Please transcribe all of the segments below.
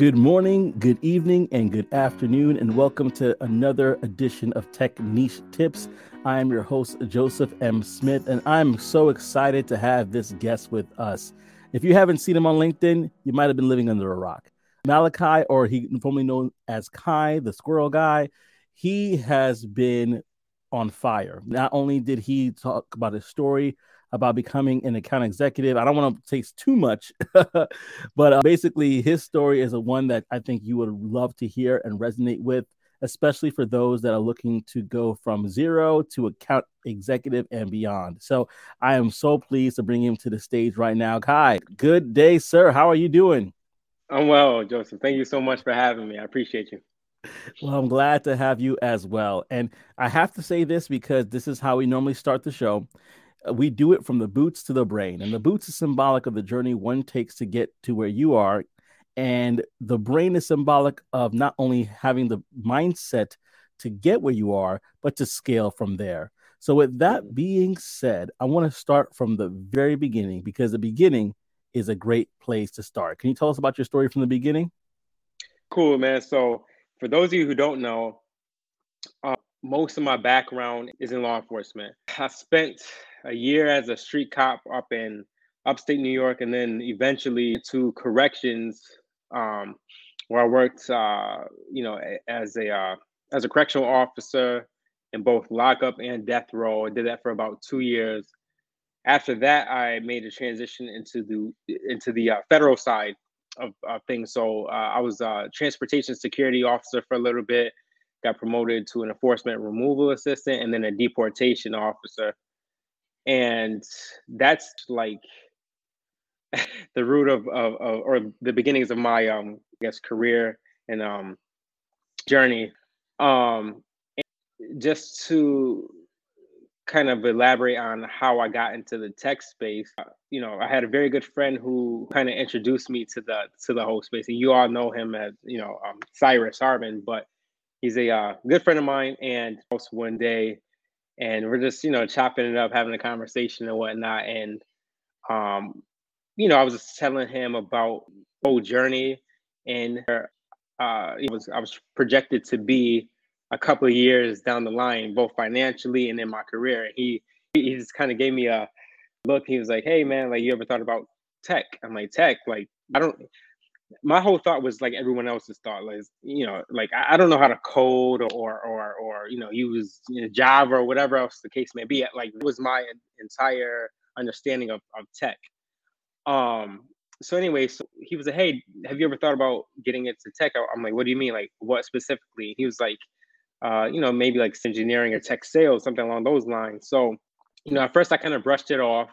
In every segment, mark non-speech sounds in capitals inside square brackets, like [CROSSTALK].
Good morning, good evening, and good afternoon, and welcome to another edition of Tech Niche Tips. I am your host, Joseph M. Smith, and I'm so excited to have this guest with us. If you haven't seen him on LinkedIn, you might have been living under a rock. Malachi, or he formerly known as Kai, the squirrel guy, he has been on fire. Not only did he talk about his story about becoming an account executive. I don't want to taste too much, [LAUGHS] but uh, basically, his story is a one that I think you would love to hear and resonate with, especially for those that are looking to go from zero to account executive and beyond. So I am so pleased to bring him to the stage right now. Kai, good day, sir. How are you doing? I'm well, Joseph. Thank you so much for having me. I appreciate you. Well, I'm glad to have you as well. And I have to say this because this is how we normally start the show. Uh, we do it from the boots to the brain. And the boots is symbolic of the journey one takes to get to where you are. And the brain is symbolic of not only having the mindset to get where you are, but to scale from there. So, with that being said, I want to start from the very beginning because the beginning is a great place to start. Can you tell us about your story from the beginning? Cool, man. So, for those of you who don't know, uh, most of my background is in law enforcement. I spent a year as a street cop up in upstate New York, and then eventually to corrections, um, where I worked, uh, you know, as a uh, as a correctional officer in both lockup and death row. I did that for about two years. After that, I made a transition into the into the uh, federal side of, of things. So uh, I was a transportation security officer for a little bit. Got promoted to an enforcement removal assistant, and then a deportation officer and that's like [LAUGHS] the root of, of, of, or the beginnings of my um I guess career and um journey. Um just to kind of elaborate on how I got into the tech space uh, you know I had a very good friend who kind of introduced me to the to the whole space. And you all know him as you know um, Cyrus Harvin but he's a uh, good friend of mine. And one day and we're just you know chopping it up, having a conversation and whatnot. And um, you know, I was just telling him about whole journey, and uh, it was I was projected to be a couple of years down the line, both financially and in my career. And he he just kind of gave me a look. He was like, "Hey man, like you ever thought about tech?" I'm like, "Tech? Like I don't." My whole thought was like everyone else's thought like you know like i, I don't know how to code or or or you know use you know, java or whatever else the case may be. Like was my entire understanding of, of tech. Um so anyway so he was like hey have you ever thought about getting into tech? I'm like what do you mean? Like what specifically? He was like uh you know maybe like engineering or tech sales something along those lines. So you know at first i kind of brushed it off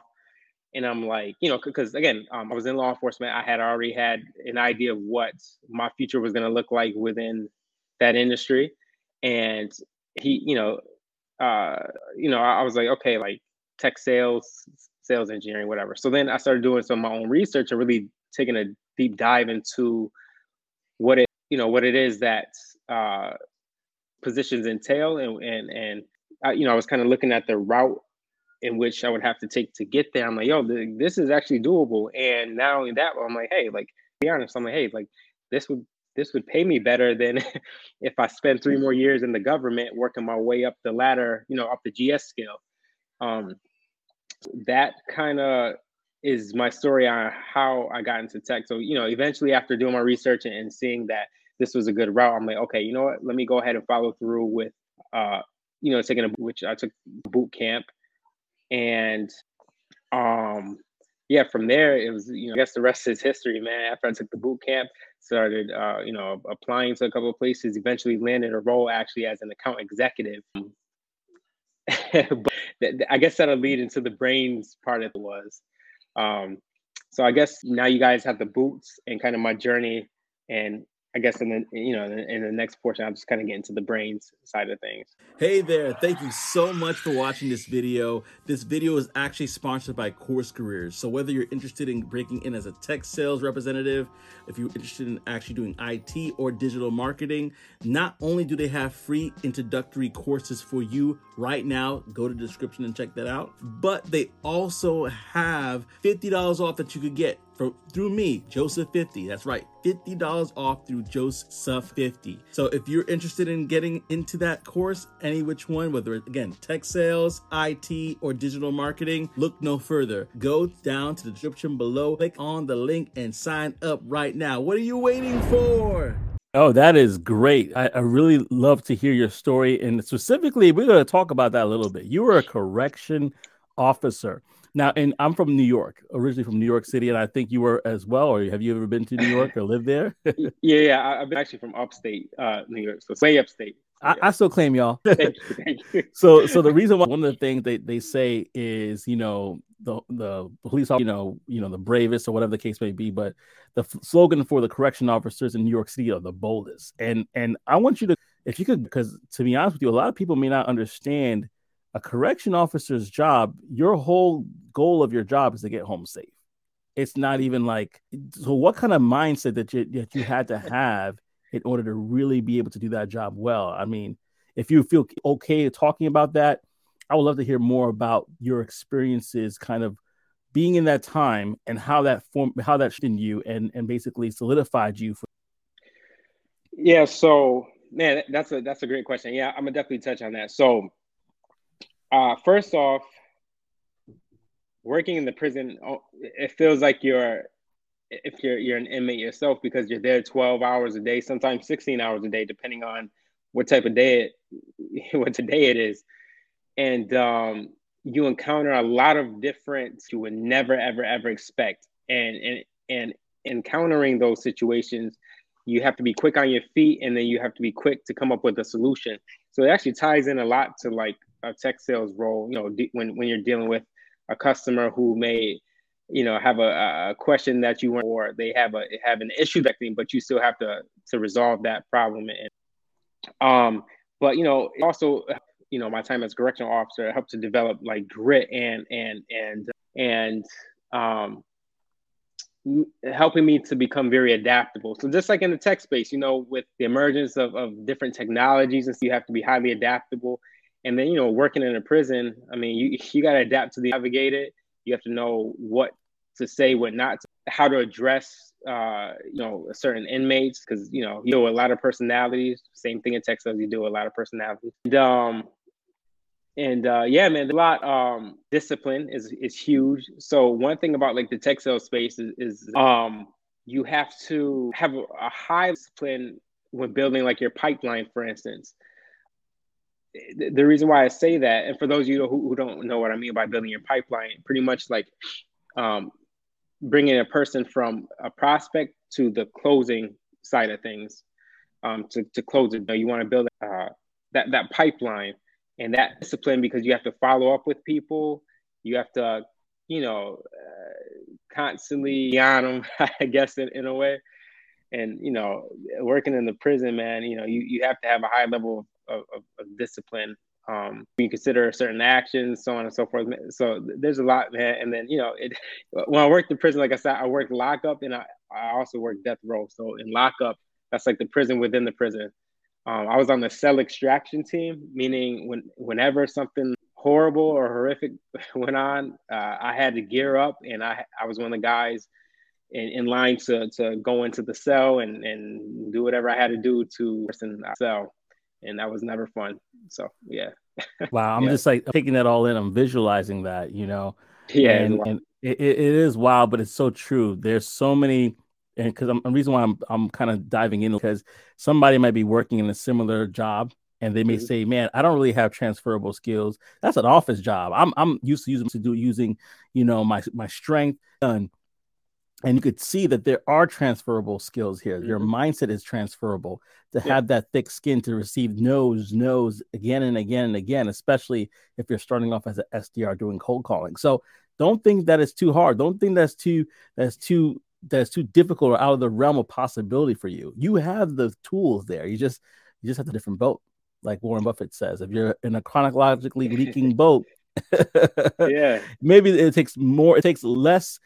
and I'm like, you know, because again, um, I was in law enforcement. I had already had an idea of what my future was going to look like within that industry, and he, you know, uh, you know, I, I was like, okay, like tech sales, sales engineering, whatever. So then I started doing some of my own research and really taking a deep dive into what it, you know, what it is that uh, positions entail, and and and I, you know, I was kind of looking at the route in which I would have to take to get there. I'm like, yo, this is actually doable. And not only that, I'm like, hey, like, be honest, I'm like, hey, like, this would this would pay me better than [LAUGHS] if I spend three more years in the government working my way up the ladder, you know, up the GS scale. Um, that kind of is my story on how I got into tech. So, you know, eventually after doing my research and, and seeing that this was a good route, I'm like, okay, you know what? Let me go ahead and follow through with, uh, you know, taking a which I took boot camp and um yeah, from there it was you know I guess the rest is history, man. After I took the boot camp, started uh, you know applying to a couple of places, eventually landed a role actually as an account executive. [LAUGHS] but I guess that'll lead into the brains part of it was. Um, so I guess now you guys have the boots and kind of my journey and I guess in the you know in the next portion, I'm just kind of getting to the brains side of things. Hey there! Thank you so much for watching this video. This video is actually sponsored by Course Careers. So whether you're interested in breaking in as a tech sales representative, if you're interested in actually doing IT or digital marketing, not only do they have free introductory courses for you right now, go to the description and check that out. But they also have $50 off that you could get through me, Joseph 50. That's right, $50 off through Joseph 50. So if you're interested in getting into that course, any which one, whether it's again, tech sales, IT, or digital marketing, look no further. Go down to the description below, click on the link, and sign up right now. What are you waiting for? Oh, that is great. I, I, really love to hear your story. And specifically, we're going to talk about that a little bit. You were a correction officer. Now, and I'm from New York, originally from New York City, and I think you were as well. Or have you ever been to New York or lived there? [LAUGHS] yeah, yeah, I've been actually from upstate uh, New York, so way upstate. I, I, still claim y'all. thank [LAUGHS] you, thank you. so, so the reason why one of the things they, they say is, you know, the the police, you know, you know, the bravest or whatever the case may be, but the f- slogan for the correction officers in New York City are the boldest. And and I want you to, if you could, because to be honest with you, a lot of people may not understand a correction officer's job, your whole goal of your job is to get home safe. It's not even like so. What kind of mindset that you that you had to [LAUGHS] have in order to really be able to do that job well? I mean, if you feel okay talking about that, I would love to hear more about your experiences, kind of being in that time and how that form how that in you and and basically solidified you for. Yeah. So man, that's a that's a great question. Yeah, I'm gonna definitely touch on that. So uh, first off, working in the prison, oh, it feels like you're if you're you're an inmate yourself because you're there 12 hours a day, sometimes 16 hours a day, depending on what type of day it [LAUGHS] what today it is. And um, you encounter a lot of different you would never ever ever expect. And and and encountering those situations, you have to be quick on your feet and then you have to be quick to come up with a solution. So it actually ties in a lot to like a tech sales role. You know, when when you're dealing with a customer who may, you know, have a, a question that you want, or they have a have an issue that thing, but you still have to to resolve that problem. And um, but you know, also, you know, my time as correctional officer helped to develop like grit and and and and um helping me to become very adaptable. So just like in the tech space, you know, with the emergence of, of different technologies and so you have to be highly adaptable and then, you know, working in a prison, I mean, you, you got to adapt to the navigate it. You have to know what to say, what not, to, how to address, uh, you know, certain inmates, because, you know, you know, a lot of personalities. Same thing in Texas, you do a lot of personalities. And, um, and uh, yeah, man, a lot. Um, discipline is is huge. So one thing about like the tech sales space is, is um, you have to have a high discipline when building like your pipeline, for instance the reason why I say that, and for those of you who, who don't know what I mean by building your pipeline, pretty much like um, bringing a person from a prospect to the closing side of things um, to, to close it. But you want to build uh, that, that pipeline and that discipline because you have to follow up with people. You have to, you know, uh, constantly on them, [LAUGHS] I guess, in, in a way. And, you know, working in the prison, man, you know, you, you have to have a high level of, of, of discipline. Um, you consider certain actions, so on and so forth. So there's a lot, man. And then you know, it [LAUGHS] when I worked in prison, like I said, I worked lockup and I, I also worked death row. So in lockup, that's like the prison within the prison. Um, I was on the cell extraction team, meaning when whenever something horrible or horrific [LAUGHS] went on, uh, I had to gear up, and I I was one of the guys in, in line to to go into the cell and and do whatever I had to do to person cell and that was never fun. So yeah. wow, I'm [LAUGHS] yeah. just like taking that all in. I'm visualizing that, you know. Yeah, and, and it, it is wild, but it's so true. There's so many, and because I'm the reason why I'm I'm kind of diving in because somebody might be working in a similar job and they may mm-hmm. say, "Man, I don't really have transferable skills. That's an office job. I'm I'm used to using to do using, you know, my my strength and and you could see that there are transferable skills here. Mm-hmm. Your mindset is transferable to yeah. have that thick skin to receive no's, no's again and again and again, especially if you're starting off as an SDR doing cold calling. So don't think that it's too hard. Don't think that's too that's too that's too difficult or out of the realm of possibility for you. You have the tools there. You just you just have a different boat, like Warren Buffett says. If you're in a chronologically leaking boat, [LAUGHS] yeah, maybe it takes more. It takes less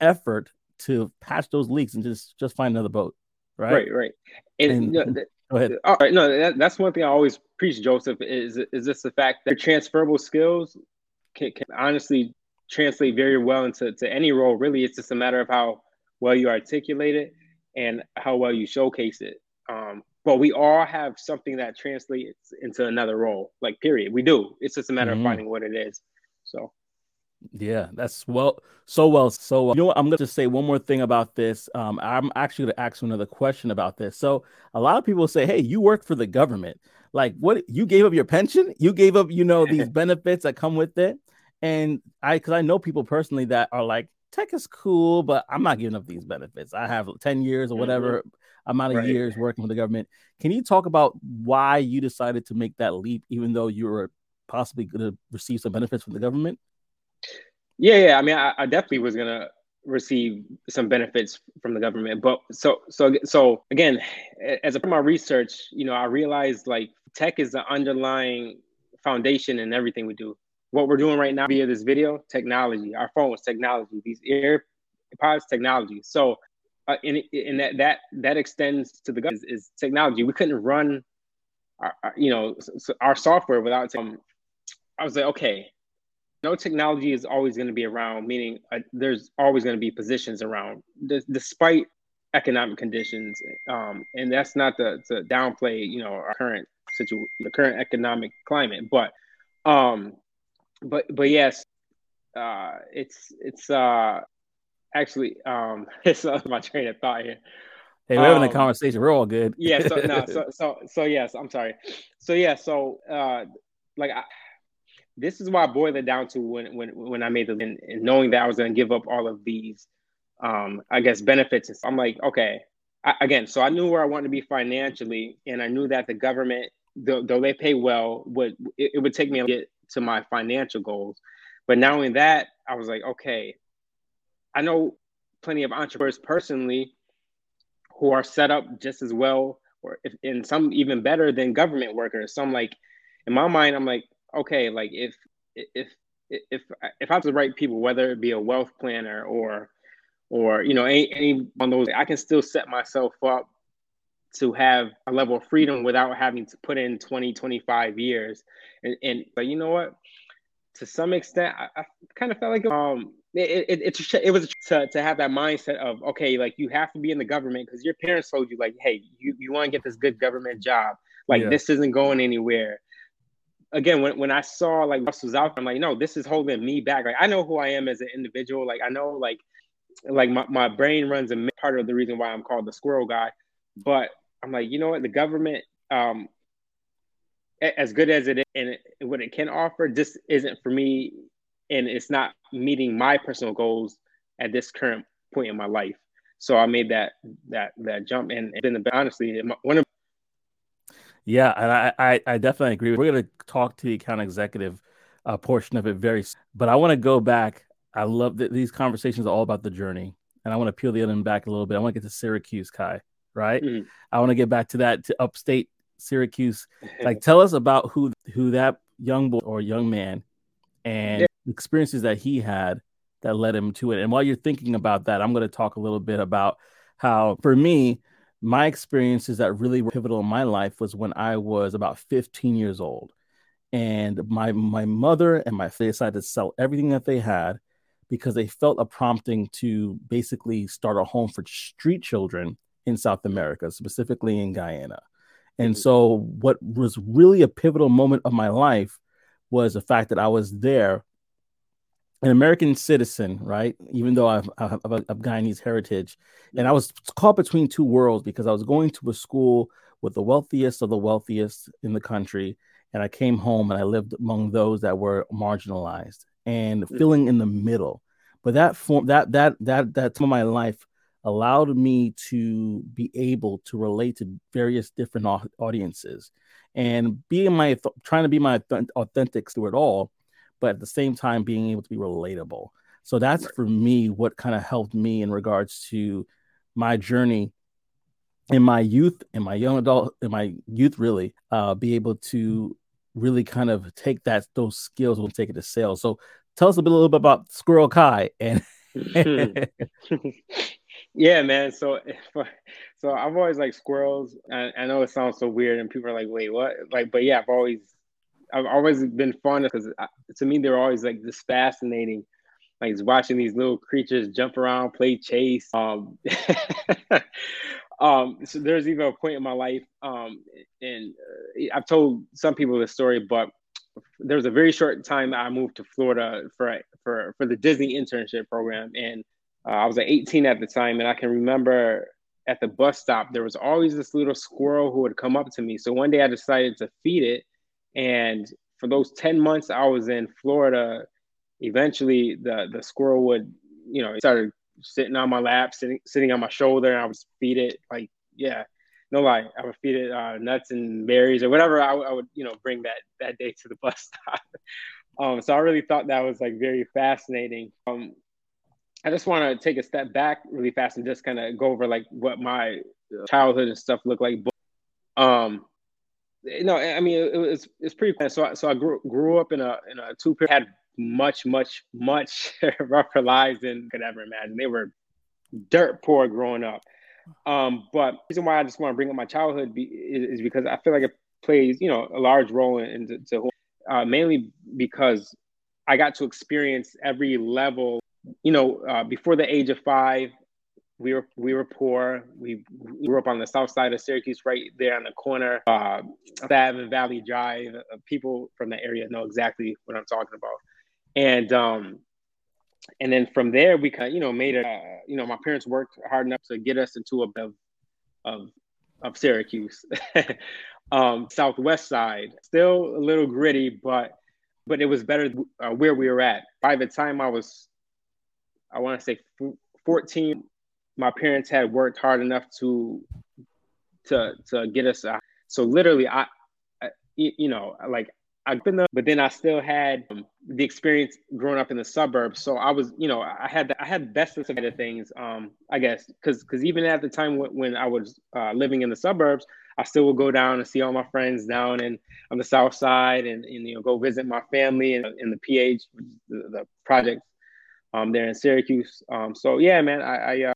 effort to patch those leaks and just just find another boat right right right and, and you know, go ahead all right no that, that's one thing i always preach joseph is is just the fact that transferable skills can, can honestly translate very well into to any role. Really, it's just a matter of how well you articulate it and how well you showcase it. Um, but we all have something that translates into another role. Like period, we do. It's just a matter mm-hmm. of finding what it is. So. Yeah, that's well, so well, so well. You know what? I'm going to say one more thing about this. Um, I'm actually going to ask you another question about this. So, a lot of people say, "Hey, you work for the government. Like, what? You gave up your pension? You gave up, you know, these [LAUGHS] benefits that come with it." And I, because I know people personally that are like, "Tech is cool, but I'm not giving up these benefits. I have 10 years or whatever mm-hmm. amount of right. years working for the government." Can you talk about why you decided to make that leap, even though you were possibly going to receive some benefits from the government? Yeah, yeah. I mean, I, I definitely was gonna receive some benefits from the government, but so so so again, as a part of my research, you know, I realized like tech is the underlying foundation in everything we do. What we're doing right now via this video, technology, our phones, technology, these air AirPods, technology. So, uh, and, that that that extends to the is, is technology. We couldn't run, our, our you know, our software without. Um, I was like, okay, no technology is always going to be around, meaning uh, there's always going to be positions around, d- despite economic conditions. Um, and that's not to, to downplay, you know, our current situation, the current economic climate, but, um, but, but yes, uh, it's, it's, uh, actually, um, [LAUGHS] it's uh, my train of thought here. Hey, we're having a um, conversation. We're all good. yeah. So no. [LAUGHS] So so so yes. I'm sorry. So yeah. So uh, like I, this is why I boiled it down to when when when I made the and, knowing that I was going to give up all of these, um, I guess benefits. and I'm like, okay, I, again, so I knew where I wanted to be financially, and I knew that the government, though, though they pay well, would it, it would take me to get to my financial goals. But not only that, I was like, okay, I know plenty of entrepreneurs personally who are set up just as well, or if, and some even better than government workers. So I'm like, in my mind, I'm like, okay, like if if if if I have the right people, whether it be a wealth planner or or you know any, any one of those, I can still set myself up to have a level of freedom without having to put in 20 25 years. And, and but you know what? To some extent i, I kind of felt like um it, it, it, it was to, to have that mindset of okay like you have to be in the government because your parents told you like hey you, you want to get this good government job. Like yeah. this isn't going anywhere again, when, when I saw like Russ was out, I'm like, no, this is holding me back. Like I know who I am as an individual. Like I know like like my, my brain runs a part of the reason why I'm called the squirrel guy. But I'm like, you know what, the government, um, as good as it is and it, what it can offer, just isn't for me, and it's not meeting my personal goals at this current point in my life. So I made that that that jump, and then honestly, one of yeah, and I, I, I definitely agree. We're going to talk to the account executive uh, portion of it very, but I want to go back. I love that these conversations are all about the journey, and I want to peel the onion back a little bit. I want to get to Syracuse, Kai. Right? Mm-hmm. I want to get back to that to upstate Syracuse. [LAUGHS] like, tell us about who who that young boy or young man and yeah. experiences that he had that led him to it. And while you're thinking about that, I'm going to talk a little bit about how, for me, my experiences that really were pivotal in my life was when I was about 15 years old. And my my mother and my family decided to sell everything that they had because they felt a prompting to basically start a home for street children in South America, specifically in Guyana. And mm-hmm. so, what was really a pivotal moment of my life was the fact that I was there an American citizen, right? Even though I've, I've, I've Guyanese heritage, and I was caught between two worlds because I was going to a school with the wealthiest of the wealthiest in the country, and I came home and I lived among those that were marginalized and mm. feeling in the middle. But that form, that that that that time of my life allowed me to be able to relate to various different audiences, and being my trying to be my authentic through it all but at the same time being able to be relatable. So that's right. for me what kind of helped me in regards to my journey in my youth, in my young adult, in my youth, really, uh, be able to really kind of take that those skills and take it to sales. So tell us a, bit, a little bit about Squirrel Kai and. [LAUGHS] yeah, man. So, [LAUGHS] so I've always like squirrels. I, I know it sounds so weird, and people are like, "Wait, what?" Like, but yeah, I've always I've always been fond of because to me they're always like this fascinating like watching these little creatures jump around, play chase. Um, [LAUGHS] um, so there's even a point in my life, um, and uh, I've told some people this story, but there was a very short time I moved to Florida for for for the Disney internship program, and uh, I was like 18 at the time, and I can remember at the bus stop there was always this little squirrel who would come up to me. So one day I decided to feed it, and for those 10 months I was in Florida, eventually the the squirrel would, you know, started sitting on my lap, sitting sitting on my shoulder, and I would feed it like, yeah, no lie, I would feed it uh, nuts and berries or whatever I would, you know, bring that that day to the bus [LAUGHS] stop. um, so I really thought that was like very fascinating. Um, I just want to take a step back really fast and just kind of go over like what my childhood and stuff looked like. Um, no, I mean it, it was it's pretty cool. So so I grew grew up in a in a two parent had much much much [LAUGHS] rougher lives than could ever imagine. They were dirt poor growing up. Um, but reason why I just want to bring up my childhood be, is, is, because I feel like it plays you know a large role in, in to, uh, mainly because I got to experience every level. You know, uh, before the age of five, we were we were poor. We grew up on the south side of Syracuse, right there on the corner, uh, and Valley Drive. Uh, people from the area know exactly what I'm talking about. And um, and then from there, we kind of, you know made it. Uh, you know, my parents worked hard enough to get us into a of of, of Syracuse, [LAUGHS] um, southwest side. Still a little gritty, but but it was better uh, where we were at. By the time I was, I want to say 14, my parents had worked hard enough to to to get us out. So literally, I, I you know, like I've been there, but then I still had um, the experience growing up in the suburbs. So I was, you know, I had the, I had best of the things, um, I guess, because because even at the time when, when I was uh, living in the suburbs, I still would go down and see all my friends down in on the south side, and, and you know go visit my family in, in the PH, the, the project um, there in Syracuse. Um, so yeah, man, I, I uh,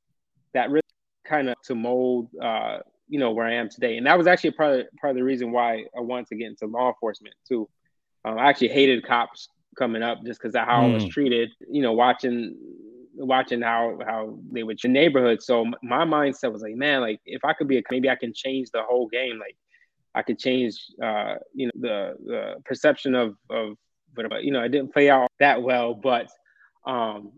that really kind of to mold, uh, you know, where I am today, and that was actually part of, part of the reason why I wanted to get into law enforcement too. Um, I actually hated cops coming up just because of how mm. I was hmm. treated. You know, watching watching how how they would the neighborhood. So my mindset was like, man, like if I could be a maybe I can change the whole game. Like I could change, uh, you know, the the perception of of but you know, it didn't play out that well, but um,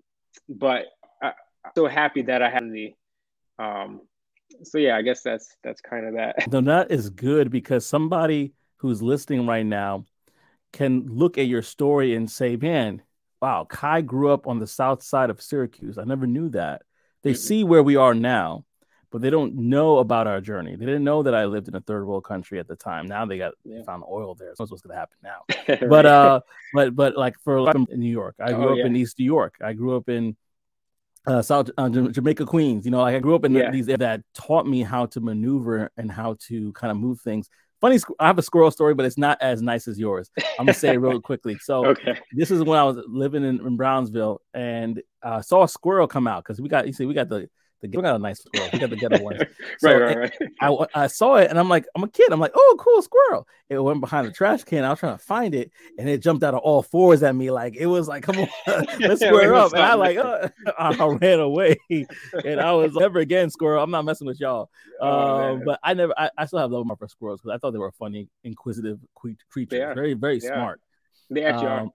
but I, am so happy that I had the um. So yeah, I guess that's that's kind of that. No, that is good because somebody who's listening right now can look at your story and say, man, wow, Kai grew up on the south side of Syracuse. I never knew that. They mm-hmm. see where we are now, but they don't know about our journey. They didn't know that I lived in a third world country at the time. Now they got yeah. they found oil there. So what's going to happen now. [LAUGHS] right. But uh, but but like for in New York, I grew oh, up yeah. in East New York. I grew up in uh, South uh, Jamaica, Queens. You know, like I grew up in yeah. these that taught me how to maneuver and how to kind of move things funny i have a squirrel story but it's not as nice as yours i'm gonna say it real [LAUGHS] quickly so okay. this is when i was living in, in brownsville and uh, saw a squirrel come out because we got you see we got the the we got a nice squirrel. We got the ghetto [LAUGHS] ones. So right, right, right. I, I saw it and I'm like, I'm a kid. I'm like, oh, cool squirrel. It went behind the trash can. I was trying to find it, and it jumped out of all fours at me. Like it was like, come on, [LAUGHS] [LAUGHS] let's square up. And I like, uh, I ran away, and I was never again squirrel. I'm not messing with y'all. Oh, um, but I never. I, I still have love for squirrels because I thought they were funny, inquisitive creatures. Very, very smart. They actually um, are.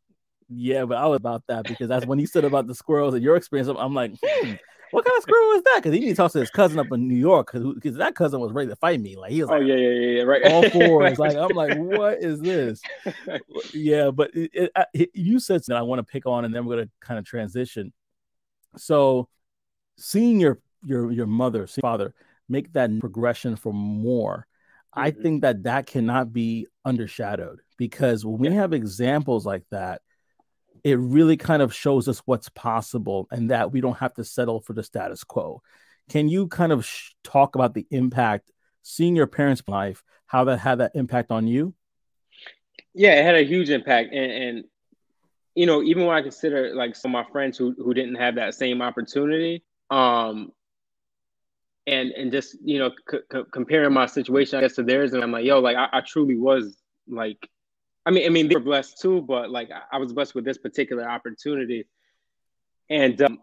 Yeah, but I was about that because that's when you said about the squirrels and your experience. I'm like, hmm, what kind of screw was that? Because he need to talk to his cousin up in New York because that cousin was ready to fight me. Like he was oh, like, oh yeah, yeah, yeah, right. All [LAUGHS] fours. like I'm like, what is this? [LAUGHS] yeah, but it, it, it, you said that I want to pick on, and then we're gonna kind of transition. So, seeing your your your mother, father make that progression for more, mm-hmm. I think that that cannot be undershadowed because when we yeah. have examples like that it really kind of shows us what's possible and that we don't have to settle for the status quo. Can you kind of sh- talk about the impact seeing your parents' life, how that had that impact on you? Yeah, it had a huge impact, and, and you know, even when I consider like some of my friends who who didn't have that same opportunity, um, and and just you know c- c- comparing my situation I guess to theirs, and I'm like, yo, like I, I truly was like I mean, I mean, they were blessed too, but like I was blessed with this particular opportunity. and um,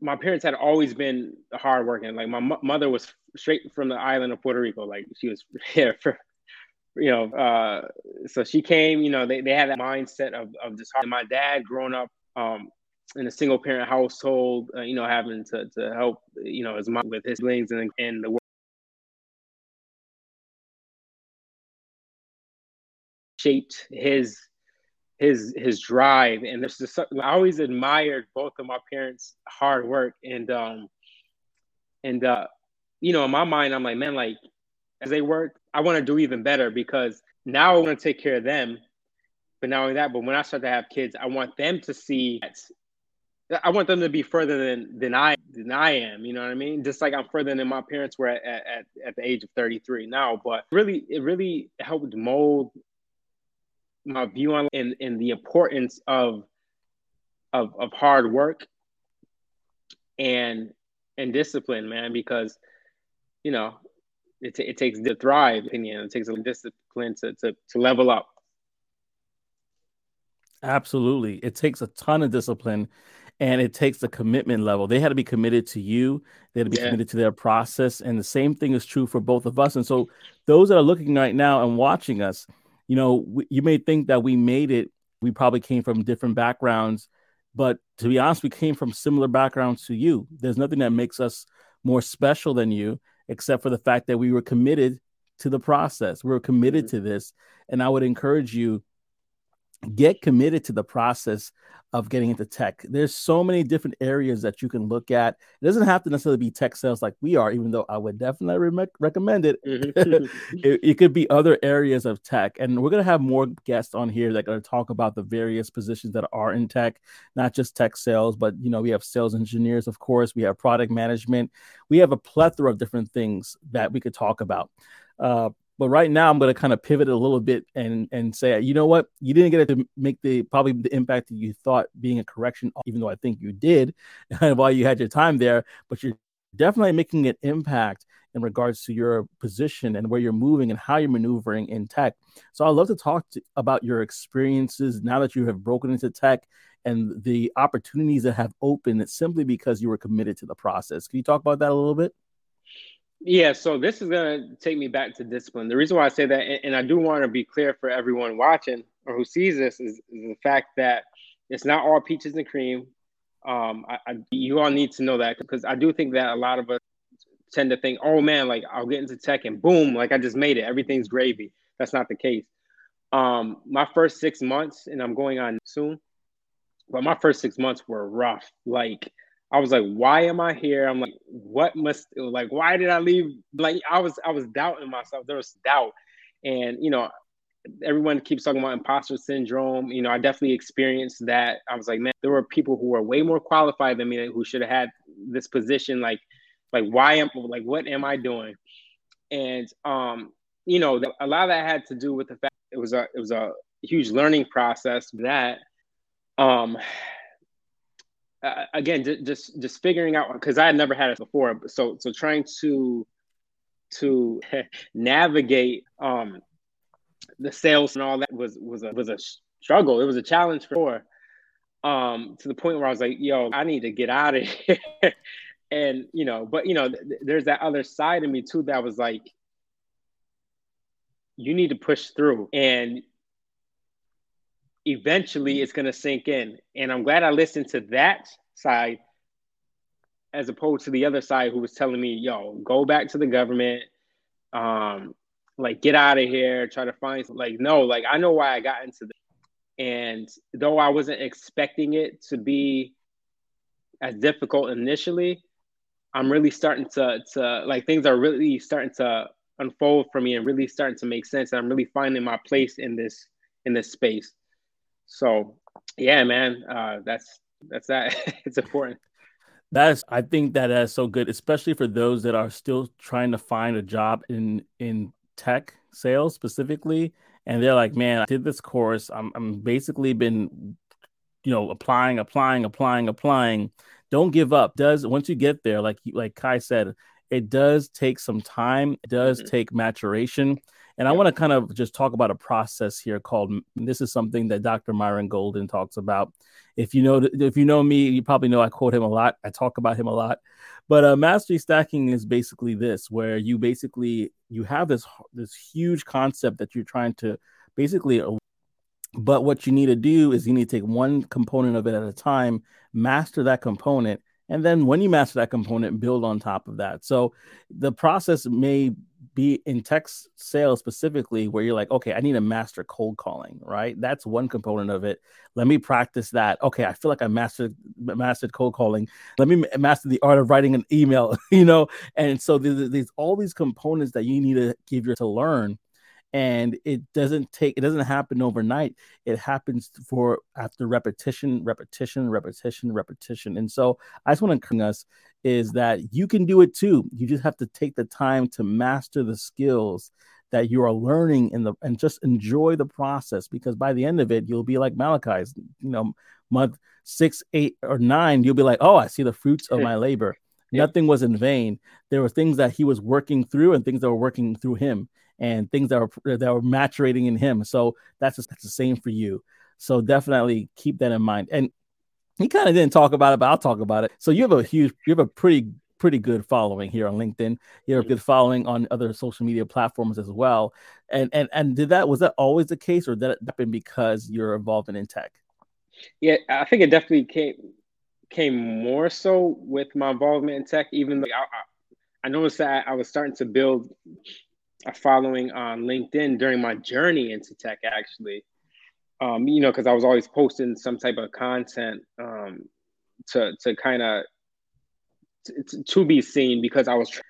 my parents had always been hardworking. Like my m- mother was straight from the island of Puerto Rico. Like she was [LAUGHS] here for, you know, uh, so she came. You know, they, they had that mindset of of just. Hard. My dad, growing up um, in a single parent household, uh, you know, having to to help, you know, his mom with his siblings and and the shaped his his his drive. And there's just I always admired both of my parents' hard work. And um and uh you know in my mind I'm like man like as they work I want to do even better because now I want to take care of them. But not only that but when I start to have kids I want them to see I want them to be further than than I than I am you know what I mean? Just like I'm further than my parents were at at, at the age of 33 now but really it really helped mold my view on and, and the importance of of of hard work and and discipline, man, because you know it, it takes to thrive opinion it takes a discipline to, to to level up. Absolutely. It takes a ton of discipline and it takes the commitment level. They had to be committed to you. They had to be yeah. committed to their process. And the same thing is true for both of us. And so those that are looking right now and watching us you know, you may think that we made it. We probably came from different backgrounds, but to be honest, we came from similar backgrounds to you. There's nothing that makes us more special than you, except for the fact that we were committed to the process. We were committed mm-hmm. to this. And I would encourage you get committed to the process of getting into tech. There's so many different areas that you can look at. It doesn't have to necessarily be tech sales like we are, even though I would definitely re- recommend it. Mm-hmm. [LAUGHS] it. it. could be other areas of tech. And we're going to have more guests on here that are going to talk about the various positions that are in tech, not just tech sales, but you know, we have sales engineers, of course, we have product management. We have a plethora of different things that we could talk about. Uh, but right now, I'm going to kind of pivot a little bit and and say, you know what, you didn't get it to make the probably the impact that you thought being a correction, even though I think you did [LAUGHS] while you had your time there. But you're definitely making an impact in regards to your position and where you're moving and how you're maneuvering in tech. So I'd love to talk to, about your experiences now that you have broken into tech and the opportunities that have opened simply because you were committed to the process. Can you talk about that a little bit? Yeah, so this is going to take me back to discipline. The reason why I say that, and I do want to be clear for everyone watching or who sees this, is, is the fact that it's not all peaches and cream. Um, I, I, you all need to know that because I do think that a lot of us tend to think, oh man, like I'll get into tech and boom, like I just made it. Everything's gravy. That's not the case. Um, my first six months, and I'm going on soon, but my first six months were rough. Like, I was like, why am I here? I'm like, what must like why did I leave? Like I was I was doubting myself. There was doubt. And you know, everyone keeps talking about imposter syndrome. You know, I definitely experienced that. I was like, man, there were people who were way more qualified than me who should have had this position. Like, like why am like what am I doing? And um, you know, a lot of that had to do with the fact it was a it was a huge learning process that um uh, again just just figuring out because I had never had it before. So so trying to to [LAUGHS] navigate um the sales and all that was was a was a struggle. It was a challenge for um to the point where I was like, yo, I need to get out of [LAUGHS] here. and you know, but you know, th- there's that other side of me too that was like, you need to push through. And eventually it's going to sink in. And I'm glad I listened to that side as opposed to the other side who was telling me, yo, go back to the government, um, like get out of here, try to find like no, like I know why I got into this. And though I wasn't expecting it to be as difficult initially, I'm really starting to to like things are really starting to unfold for me and really starting to make sense. And I'm really finding my place in this in this space. So yeah, man, uh, that's that's that. [LAUGHS] it's important. That's I think that is so good, especially for those that are still trying to find a job in in tech sales specifically, and they're like, man, I did this course. I'm I'm basically been, you know, applying, applying, applying, applying. Don't give up. Does once you get there, like like Kai said, it does take some time, it does mm-hmm. take maturation. And I want to kind of just talk about a process here called this is something that Dr. Myron Golden talks about. If you know if you know me, you probably know I quote him a lot. I talk about him a lot. But uh, mastery stacking is basically this, where you basically you have this this huge concept that you're trying to basically but what you need to do is you need to take one component of it at a time, master that component, and then when you master that component, build on top of that. So the process may be in tech sales specifically where you're like, okay, I need to master cold calling, right? That's one component of it. Let me practice that. Okay, I feel like I mastered mastered cold calling. Let me master the art of writing an email, [LAUGHS] you know. And so there's, there's all these components that you need to give your to learn and it doesn't take it doesn't happen overnight it happens for after repetition repetition repetition repetition and so i just want to encourage us is that you can do it too you just have to take the time to master the skills that you are learning in the and just enjoy the process because by the end of it you'll be like malachi's you know month six eight or nine you'll be like oh i see the fruits of [LAUGHS] my labor nothing was in vain there were things that he was working through and things that were working through him and things that are that are maturating in him. So that's just, that's the same for you. So definitely keep that in mind. And he kind of didn't talk about it, but I'll talk about it. So you have a huge, you have a pretty pretty good following here on LinkedIn. You have a good following on other social media platforms as well. And and and did that was that always the case, or did it happen because you're involved in tech? Yeah, I think it definitely came came more so with my involvement in tech. Even though I, I noticed that I was starting to build a following on LinkedIn during my journey into tech, actually. Um, you know, because I was always posting some type of content um, to to kind of to, to, be seen because I was.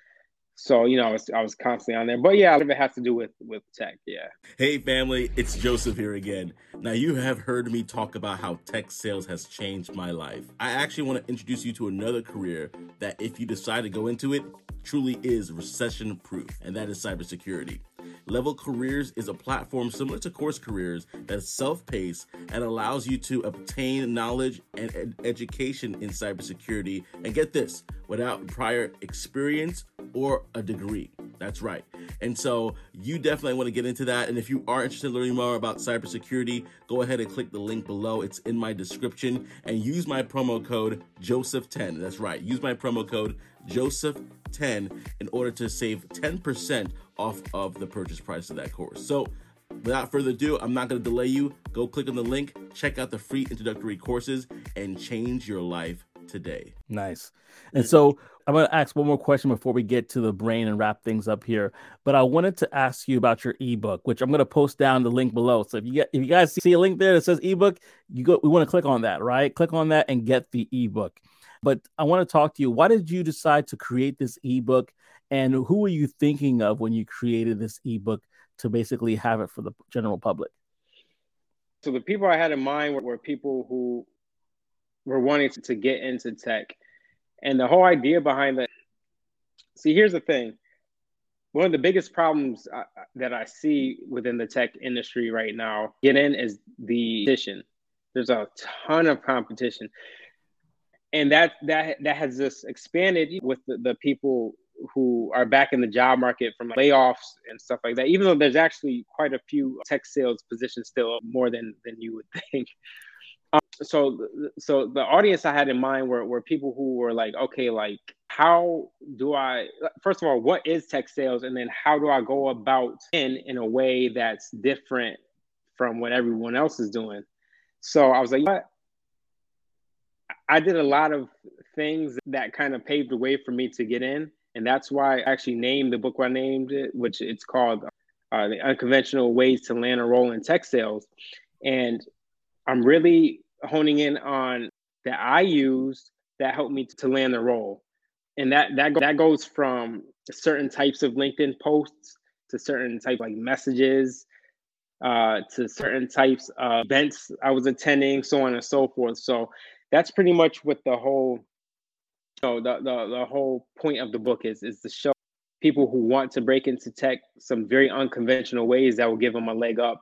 So you know, I was I was constantly on there, but yeah, it has to do with with tech. Yeah. Hey family, it's Joseph here again. Now you have heard me talk about how tech sales has changed my life. I actually want to introduce you to another career that, if you decide to go into it, truly is recession proof, and that is cybersecurity. Leveld Careers is a platform similar to Course Careers that's self paced and allows you to obtain knowledge and ed- education in cybersecurity. And get this, without prior experience or a degree. That's right. And so you definitely want to get into that. And if you are interested in learning more about cybersecurity, go ahead and click the link below. It's in my description and use my promo code Joseph10. That's right. Use my promo code Joseph10 in order to save 10% off of the purchase price of that course. So without further ado, I'm not going to delay you. Go click on the link, check out the free introductory courses, and change your life today. Nice. And so I'm going to ask one more question before we get to the brain and wrap things up here. But I wanted to ask you about your ebook, which I'm going to post down the link below. So if you get if you guys see a link there that says ebook, you go we want to click on that, right? Click on that and get the ebook. But I want to talk to you. Why did you decide to create this ebook and who were you thinking of when you created this ebook to basically have it for the general public? So the people I had in mind were, were people who were wanting to, to get into tech. And the whole idea behind that see, here's the thing. One of the biggest problems I, that I see within the tech industry right now, get in, is the competition. There's a ton of competition, and that that that has just expanded with the, the people who are back in the job market from layoffs and stuff like that. Even though there's actually quite a few tech sales positions still, more than than you would [LAUGHS] think um, so so the audience I had in mind were, were people who were like, okay, like how do I first of all, what is tech sales? And then how do I go about in in a way that's different from what everyone else is doing? So I was like, what? I did a lot of things that kind of paved the way for me to get in. And that's why I actually named the book I named it, which it's called uh, The Unconventional Ways to Land a Role in Tech Sales. And I'm really honing in on that I used that helped me to land the role. And that that that goes from certain types of LinkedIn posts to certain type like messages uh, to certain types of events I was attending, so on and so forth. So that's pretty much what the whole know, the, the the whole point of the book is is to show people who want to break into tech some very unconventional ways that will give them a leg up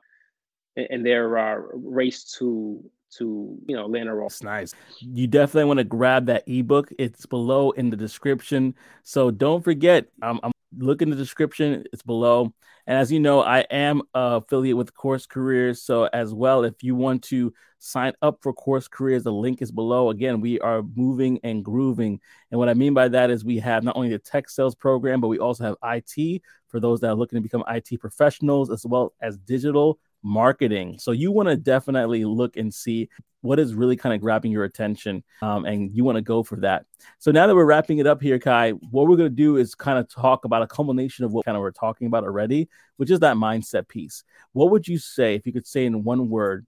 in, in their uh, race to to you know land a role. It's nice. You definitely want to grab that ebook. It's below in the description. So don't forget. Um, I'm look in the description. It's below. And as you know, I am affiliate with Course Careers. So as well, if you want to sign up for Course Careers, the link is below. Again, we are moving and grooving. And what I mean by that is we have not only the tech sales program, but we also have IT for those that are looking to become IT professionals, as well as digital marketing. So you want to definitely look and see what is really kind of grabbing your attention, um, and you want to go for that. So now that we're wrapping it up here, Kai, what we're going to do is kind of talk about a culmination of what kind of we're talking about already, which is that mindset piece. What would you say if you could say in one word?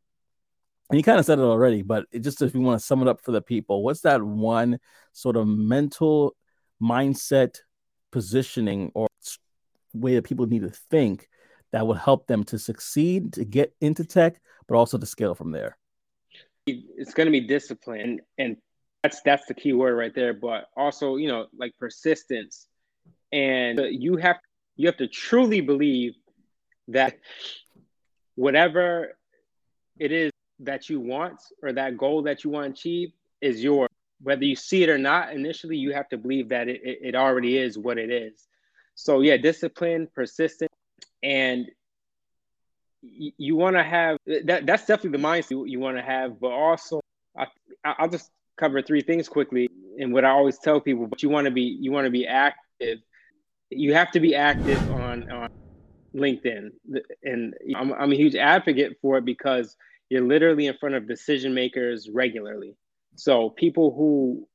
And you kind of said it already, but it just if you want to sum it up for the people, what's that one sort of mental mindset positioning or way that people need to think that would help them to succeed, to get into tech, but also to scale from there? It's going to be discipline, and that's that's the key word right there. But also, you know, like persistence, and you have you have to truly believe that whatever it is that you want or that goal that you want to achieve is yours. Whether you see it or not, initially you have to believe that it, it already is what it is. So yeah, discipline, persistence, and you, want to have that. That's definitely the mindset you, you want to have. But also, I, I'll just cover three things quickly. And what I always tell people, but you want to be you want to be active. You have to be active on on LinkedIn, and I'm, I'm a huge advocate for it because you're literally in front of decision makers regularly. So people who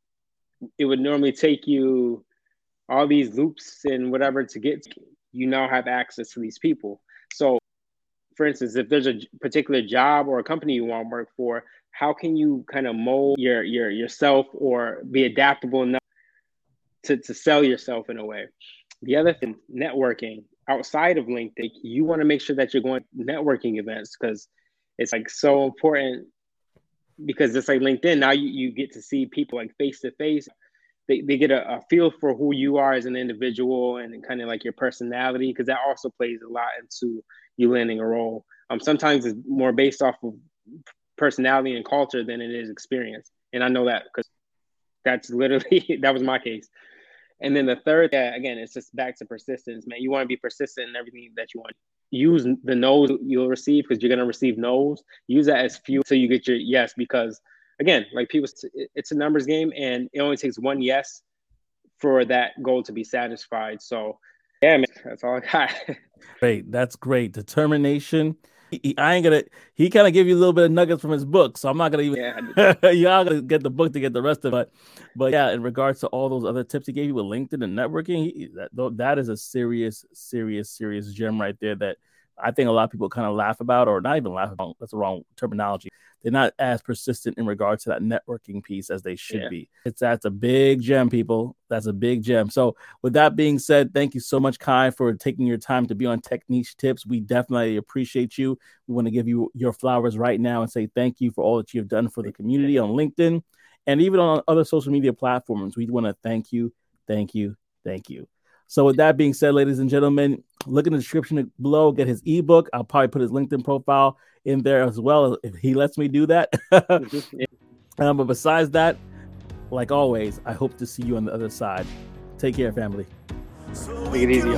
it would normally take you all these loops and whatever to get you now have access to these people. So, for instance, if there's a particular job or a company you want to work for, how can you kind of mold your your yourself or be adaptable enough to, to sell yourself in a way? The other thing, networking outside of LinkedIn, you want to make sure that you're going networking events because it's like so important because it's like LinkedIn. Now you, you get to see people like face to face they, they get a, a, feel for who you are as an individual and kind of like your personality because that also plays a lot into you landing a role. Um sometimes it's more based off of personality and culture than it is experience and i know that because that's literally [LAUGHS] that was my case. And then the third yeah, again it's just back to persistence man. You want to be persistent in everything that you want. Use the no's you'll receive because you're going to receive no's. Use that as fuel so you get your yes because again, like people, it's a numbers game, and it only takes one yes for that goal to be satisfied. So, yeah, man, that's all I got. [LAUGHS] great, that's great. Determination. He, I ain't gonna. He kind of give you a little bit of nuggets from his book, so I'm not gonna even. Yeah, [LAUGHS] y'all gonna get the book to get the rest of it. But yeah, in regards to all those other tips he gave you with LinkedIn and networking, he, that that is a serious, serious, serious gem right there. That I think a lot of people kind of laugh about, or not even laugh about. That's the wrong terminology they're not as persistent in regard to that networking piece as they should yeah. be. It's that's a big gem, people. That's a big gem. So, with that being said, thank you so much, Kai, for taking your time to be on Tech Niche Tips. We definitely appreciate you. We want to give you your flowers right now and say thank you for all that you've done for the community on LinkedIn and even on other social media platforms. We want to thank you, thank you, thank you. So, with that being said, ladies and gentlemen, look in the description below, get his ebook. I'll probably put his LinkedIn profile in there as well if he lets me do that. [LAUGHS] um, but besides that, like always, I hope to see you on the other side. Take care, family. Take it easy.